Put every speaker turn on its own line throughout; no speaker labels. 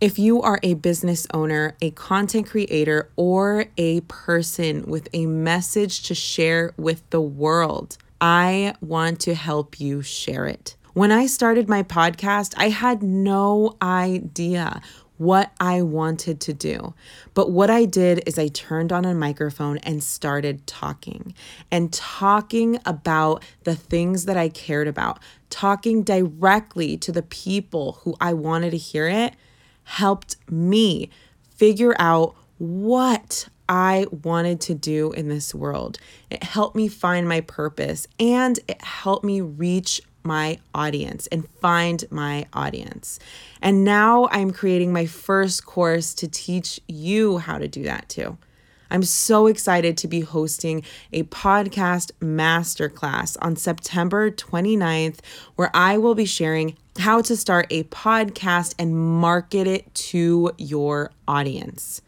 If you are a business owner, a content creator, or a person with a message to share with the world, I want to help you share it. When I started my podcast, I had no idea what I wanted to do. But what I did is I turned on a microphone and started talking and talking about the things that I cared about, talking directly to the people who I wanted to hear it helped me figure out what I wanted to do in this world. It helped me find my purpose and it helped me reach my audience and find my audience. And now I'm creating my first course to teach you how to do that too. I'm so excited to be hosting a podcast masterclass on September 29th, where I will be sharing how to start a podcast and market it to your audience.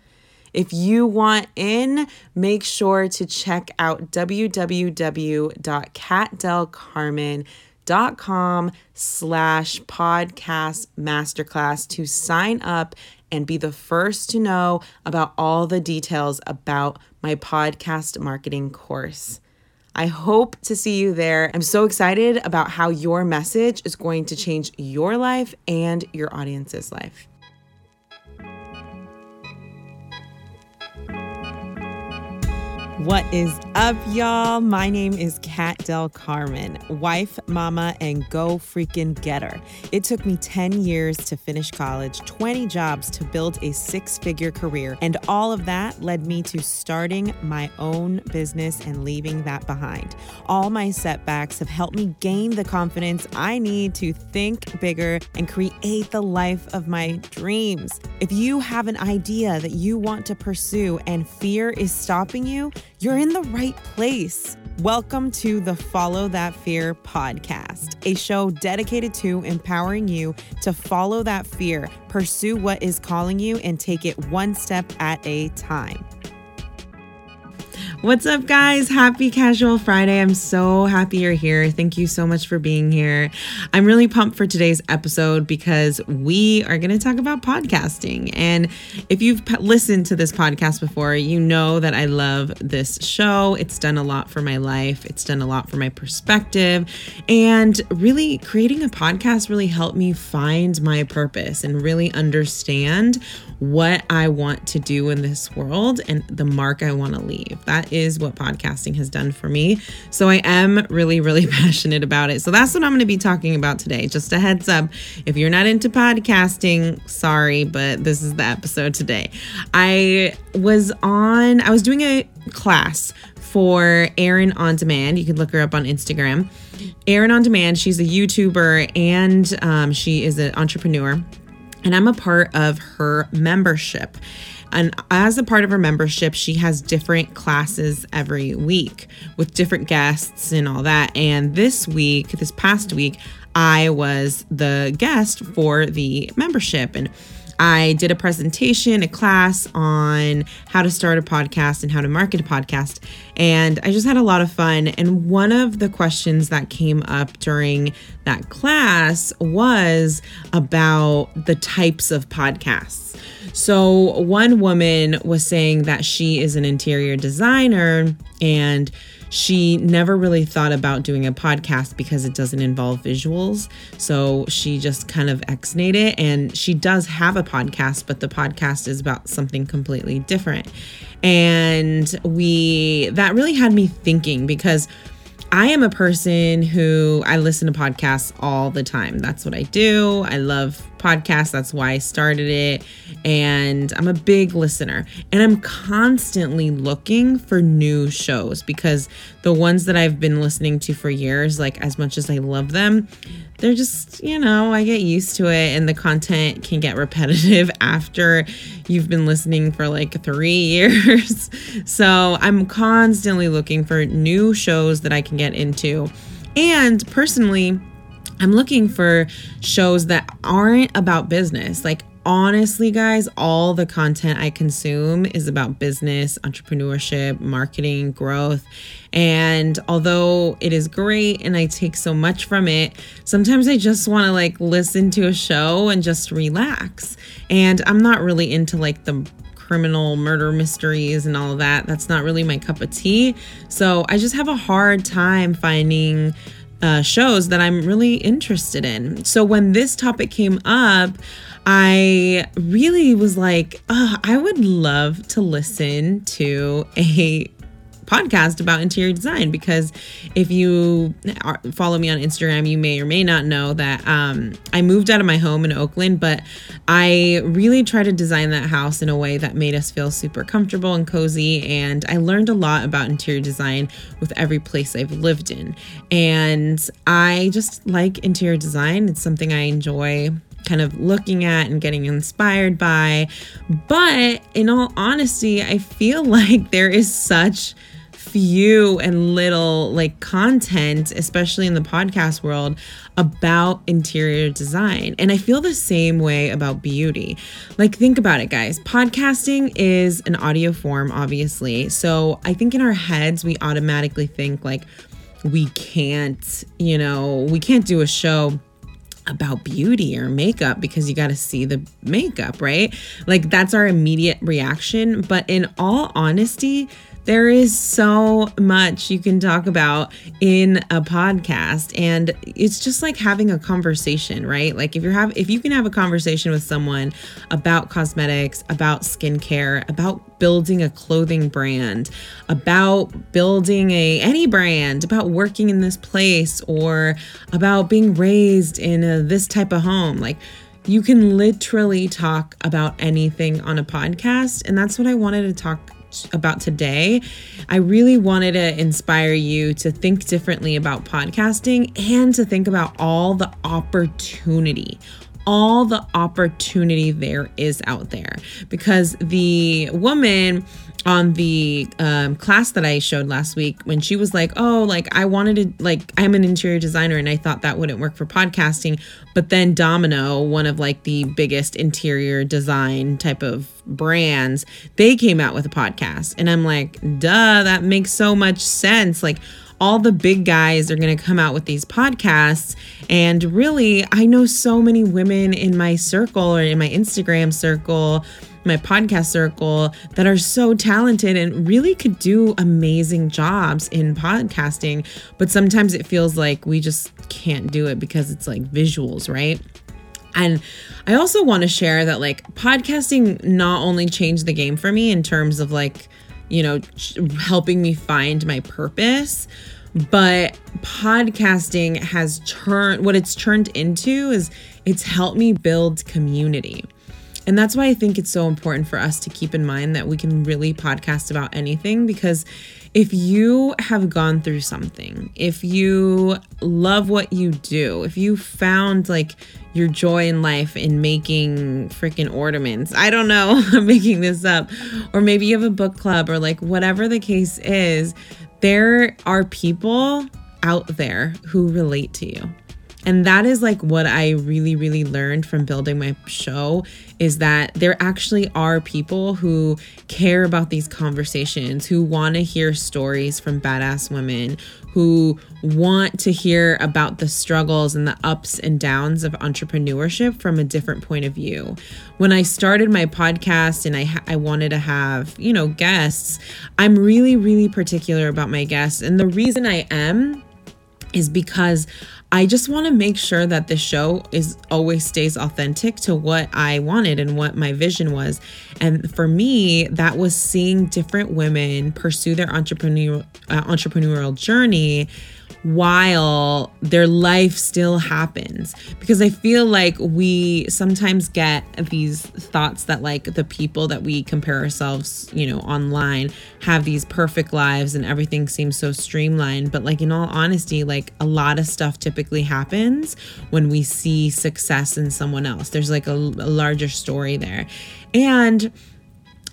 If you want in, make sure to check out www.catdelcarmen.com slash podcast masterclass to sign up and be the first to know about all the details about my podcast marketing course. I hope to see you there. I'm so excited about how your message is going to change your life and your audience's life. What is up, y'all? My name is Kat Del Carmen, wife, mama, and go freaking getter. It took me 10 years to finish college, 20 jobs to build a six figure career, and all of that led me to starting my own business and leaving that behind. All my setbacks have helped me gain the confidence I need to think bigger and create the life of my dreams. If you have an idea that you want to pursue and fear is stopping you, you're in the right place. Welcome to the Follow That Fear podcast, a show dedicated to empowering you to follow that fear, pursue what is calling you, and take it one step at a time. What's up, guys? Happy Casual Friday. I'm so happy you're here. Thank you so much for being here. I'm really pumped for today's episode because we are going to talk about podcasting. And if you've listened to this podcast before, you know that I love this show. It's done a lot for my life, it's done a lot for my perspective. And really, creating a podcast really helped me find my purpose and really understand what I want to do in this world and the mark I want to leave. That is what podcasting has done for me. So I am really, really passionate about it. So that's what I'm going to be talking about today. Just a heads up if you're not into podcasting, sorry, but this is the episode today. I was on, I was doing a class for Erin on Demand. You can look her up on Instagram. Erin on Demand, she's a YouTuber and um, she is an entrepreneur and I'm a part of her membership. And as a part of her membership, she has different classes every week with different guests and all that. And this week, this past week, I was the guest for the membership. And I did a presentation, a class on how to start a podcast and how to market a podcast. And I just had a lot of fun. And one of the questions that came up during that class was about the types of podcasts. So, one woman was saying that she is an interior designer and she never really thought about doing a podcast because it doesn't involve visuals. So she just kind of exnate it. And she does have a podcast, but the podcast is about something completely different. And we, that really had me thinking because I am a person who I listen to podcasts all the time. That's what I do. I love podcasts. That's why I started it. And I'm a big listener. And I'm constantly looking for new shows because the ones that I've been listening to for years, like as much as I love them, they're just, you know, I get used to it and the content can get repetitive after you've been listening for like three years. so I'm constantly looking for new shows that I can get into. And personally, I'm looking for shows that aren't about business. Like, honestly, guys, all the content I consume is about business, entrepreneurship, marketing, growth. And although it is great and I take so much from it, sometimes I just want to like listen to a show and just relax. And I'm not really into like the criminal murder mysteries and all that. That's not really my cup of tea. So I just have a hard time finding uh, shows that I'm really interested in. So when this topic came up, I really was like, oh, I would love to listen to a podcast about interior design because if you follow me on Instagram, you may or may not know that um, I moved out of my home in Oakland, but I really tried to design that house in a way that made us feel super comfortable and cozy. And I learned a lot about interior design with every place I've lived in. And I just like interior design, it's something I enjoy kind of looking at and getting inspired by. But in all honesty, I feel like there is such few and little like content, especially in the podcast world, about interior design. And I feel the same way about beauty. Like, think about it, guys. Podcasting is an audio form, obviously. So I think in our heads, we automatically think like we can't, you know, we can't do a show about beauty or makeup because you got to see the makeup, right? Like that's our immediate reaction. But in all honesty, there is so much you can talk about in a podcast and it's just like having a conversation, right? Like if you're have if you can have a conversation with someone about cosmetics, about skincare, about building a clothing brand, about building a any brand, about working in this place or about being raised in a, this type of home, like you can literally talk about anything on a podcast and that's what I wanted to talk about today, I really wanted to inspire you to think differently about podcasting and to think about all the opportunity, all the opportunity there is out there. Because the woman on the um, class that I showed last week when she was like, "Oh, like I wanted to like I'm an interior designer and I thought that wouldn't work for podcasting." But then Domino, one of like the biggest interior design type of brands, they came out with a podcast. And I'm like, "Duh, that makes so much sense." Like all the big guys are going to come out with these podcasts. And really, I know so many women in my circle or in my Instagram circle my podcast circle that are so talented and really could do amazing jobs in podcasting. But sometimes it feels like we just can't do it because it's like visuals, right? And I also want to share that like podcasting not only changed the game for me in terms of like, you know, helping me find my purpose, but podcasting has turned what it's turned into is it's helped me build community. And that's why I think it's so important for us to keep in mind that we can really podcast about anything because if you have gone through something, if you love what you do, if you found like your joy in life in making freaking ornaments, I don't know, I'm making this up, or maybe you have a book club or like whatever the case is, there are people out there who relate to you. And that is like what I really, really learned from building my show is that there actually are people who care about these conversations, who want to hear stories from badass women, who want to hear about the struggles and the ups and downs of entrepreneurship from a different point of view. When I started my podcast and I ha- I wanted to have, you know, guests, I'm really really particular about my guests and the reason I am is because I just want to make sure that the show is always stays authentic to what I wanted and what my vision was. And for me, that was seeing different women pursue their entrepreneurial uh, entrepreneurial journey while their life still happens. Because i feel like we sometimes get these thoughts that like the people that we compare ourselves you know online have these perfect lives and everything seems so streamlined. But like in all honesty like a lot of stuff typically happens when we see success in someone else. There's like a, a larger story there. And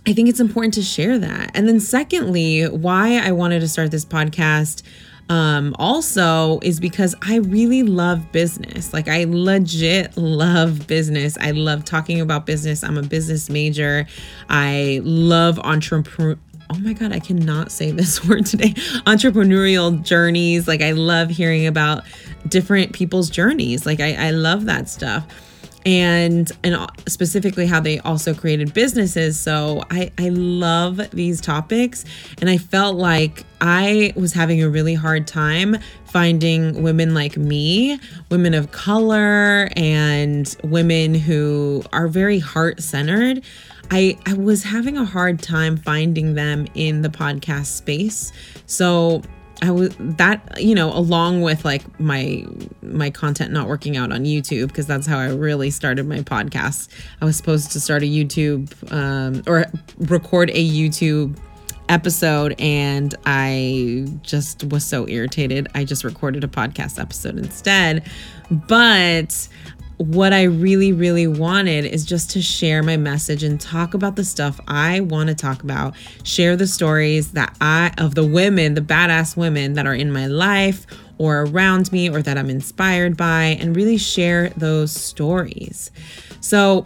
I think it's important to share that. And then, secondly, why I wanted to start this podcast um, also is because I really love business. Like, I legit love business. I love talking about business. I'm a business major. I love entrepreneur. Oh my God, I cannot say this word today. Entrepreneurial journeys. Like, I love hearing about different people's journeys. Like, I, I love that stuff and and specifically how they also created businesses. So i i love these topics. And i felt like i was having a really hard time finding women like me women of color and women who are very heart centered I, I was having a hard time finding them in the podcast space. So I was that you know along with like my my content not working out on YouTube because that's how I really started my podcast. I was supposed to start a YouTube um, or record a YouTube episode and I just was so irritated. I just recorded a podcast episode instead. But what I really, really wanted is just to share my message and talk about the stuff I want to talk about, share the stories that I, of the women, the badass women that are in my life or around me or that I'm inspired by, and really share those stories. So,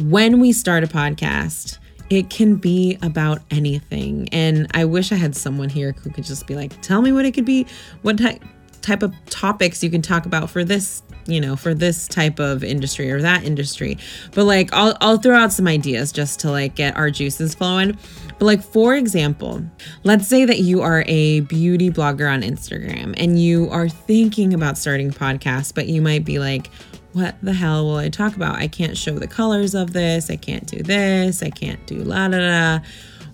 when we start a podcast, it can be about anything. And I wish I had someone here who could just be like, tell me what it could be, what type type of topics you can talk about for this you know for this type of industry or that industry but like I'll, I'll throw out some ideas just to like get our juices flowing but like for example let's say that you are a beauty blogger on instagram and you are thinking about starting a podcast but you might be like what the hell will I talk about? I can't show the colors of this. I can't do this. I can't do la da da.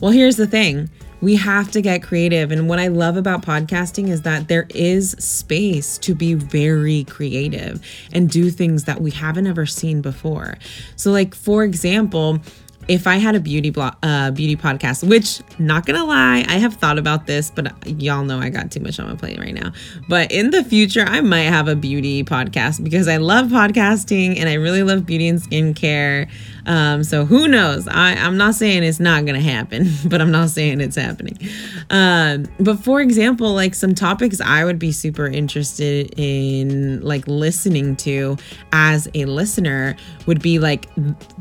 Well, here's the thing we have to get creative. And what I love about podcasting is that there is space to be very creative and do things that we haven't ever seen before. So, like, for example, if I had a beauty blog, uh, beauty podcast, which not gonna lie, I have thought about this, but y'all know I got too much on my plate right now. But in the future, I might have a beauty podcast because I love podcasting and I really love beauty and skincare. Um, so who knows? I, I'm not saying it's not gonna happen, but I'm not saying it's happening. Um, but for example, like some topics I would be super interested in like listening to as a listener would be like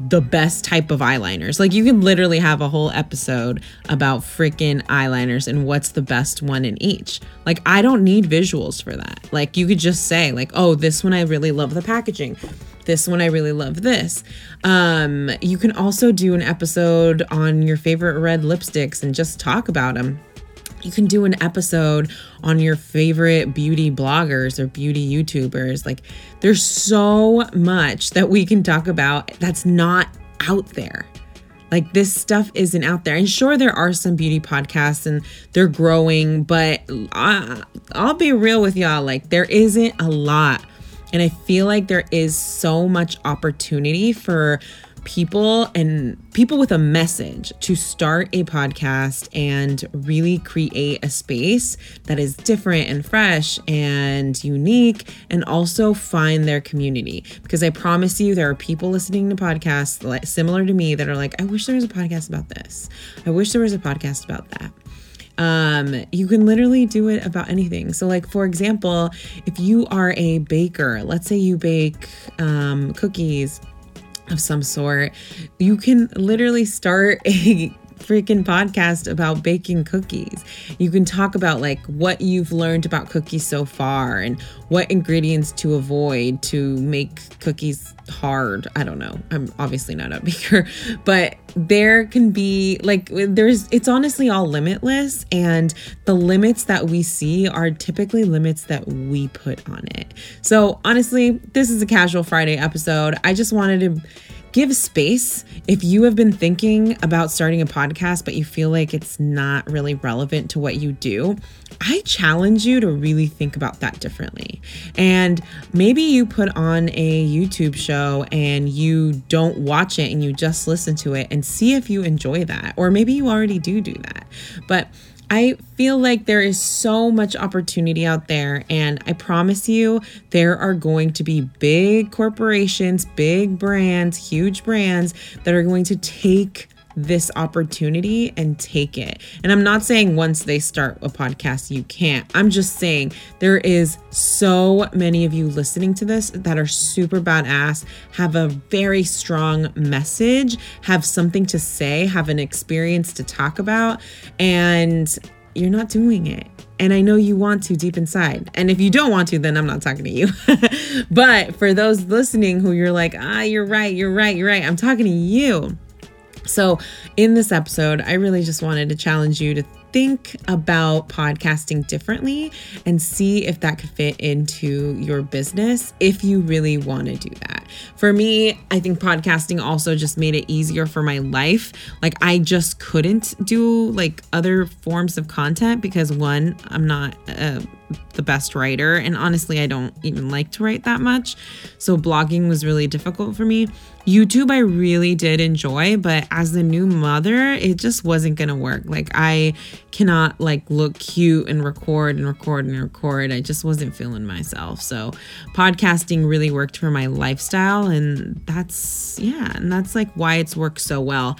the best type of eyeliners. Like you can literally have a whole episode about freaking eyeliners and what's the best one in each. Like I don't need visuals for that. Like you could just say like, "Oh, this one I really love the packaging." This one I really love this. Um, you can also do an episode on your favorite red lipsticks and just talk about them. You can do an episode on your favorite beauty bloggers or beauty YouTubers. Like, there's so much that we can talk about that's not out there. Like, this stuff isn't out there. And sure, there are some beauty podcasts and they're growing, but I, I'll be real with y'all. Like, there isn't a lot and I feel like there is so much opportunity for people and people with a message to start a podcast and really create a space that is different and fresh and unique and also find their community. Because i promise you there are people listening to podcasts similar to me that are like i wish there was a podcast about this. I wish there was a podcast about that um, you can literally do it about anything. So, like, for example, if you are a baker, let's say you bake um, cookies of some sort, you can literally start a freaking podcast about baking cookies. You can talk about like what you've learned about cookies so far and what ingredients to avoid to make cookies hard. I don't know. I'm obviously not a baker, but there can be like there's it's honestly all limitless and the limits that we see are typically limits that we put on it. So honestly, this is a casual Friday episode. I just wanted to give space. If you have been thinking about starting a podcast, but you feel like it's not really relevant to what you do, I challenge you to really think about that differently. And maybe you put on a YouTube show and you don't watch it and you just listen to it and see if you enjoy that. Or maybe you already do do that. But I feel like there is so much opportunity out there, and I promise you, there are going to be big corporations, big brands, huge brands that are going to take this opportunity and take it. And I'm not saying once they start a podcast, you can't. I'm just saying there is so many of you listening to this that are super badass, have a very strong message, have something to say, have an experience to talk about, and you're not doing it. And I know you want to deep inside. And if you don't want to, then I'm not talking to you. but for those listening who you're like, ah, you're right, you're right, you're right, I'm talking to you. So, in this episode, I really just wanted to challenge you to think about podcasting differently and see if that could fit into your business if you really want to do that. For me, I think podcasting also just made it easier for my life. Like I just couldn't do like other forms of content because one, I'm not uh, the best writer and honestly, I don't even like to write that much. So blogging was really difficult for me. YouTube, I really did enjoy, but as a new mother, it just wasn't gonna work. Like, I cannot like look cute and record and record and record. I just wasn't feeling myself. So, podcasting really worked for my lifestyle, and that's yeah, and that's like why it's worked so well.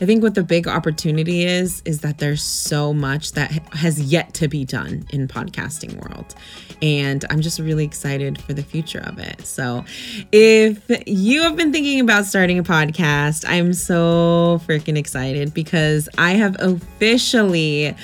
I think what the big opportunity is is that there's so much that has yet to be done in podcasting world, and I'm just really excited for the future of it. So, if you have been thinking about starting a podcast, I'm so freaking excited because I have officially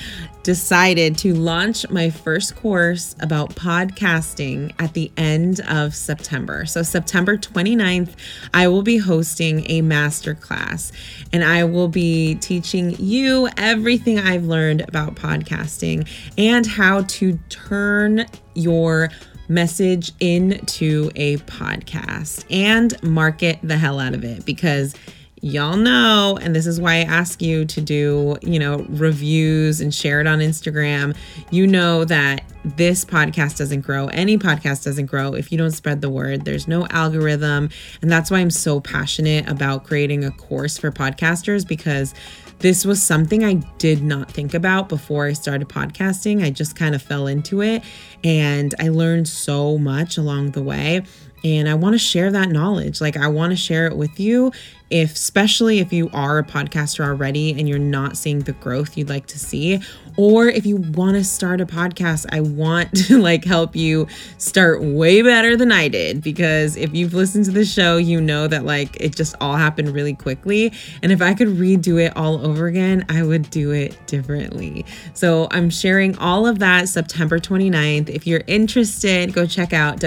decided to launch my first course about podcasting at the end of September. So, September 29th, I will be hosting a masterclass and I will be teaching you everything I've learned about podcasting and how to turn your message into a podcast and market the hell out of it because y'all know and this is why I ask you to do, you know, reviews and share it on Instagram. You know that this podcast doesn't grow. Any podcast doesn't grow if you don't spread the word. There's no algorithm, and that's why I'm so passionate about creating a course for podcasters because this was something I did not think about before I started podcasting. I just kind of fell into it and I learned so much along the way. And I want to share that knowledge. Like, I want to share it with you. If especially if you are a podcaster already and you're not seeing the growth you'd like to see or if you want to start a podcast i want to like help you start way better than i did because if you've listened to the show you know that like it just all happened really quickly. And if i could redo it all over again i would do it differently. So i'm sharing all of that september 29th if you're interested go check out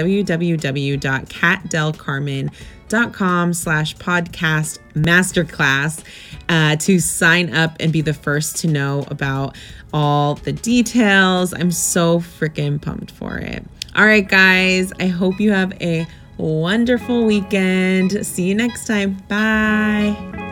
www.catdelcarmen.com com slash podcast masterclass uh, to sign up and be the first to know about all the details. I'm so freaking pumped for it. All right, guys, I hope you have a wonderful weekend. See you next time. Bye.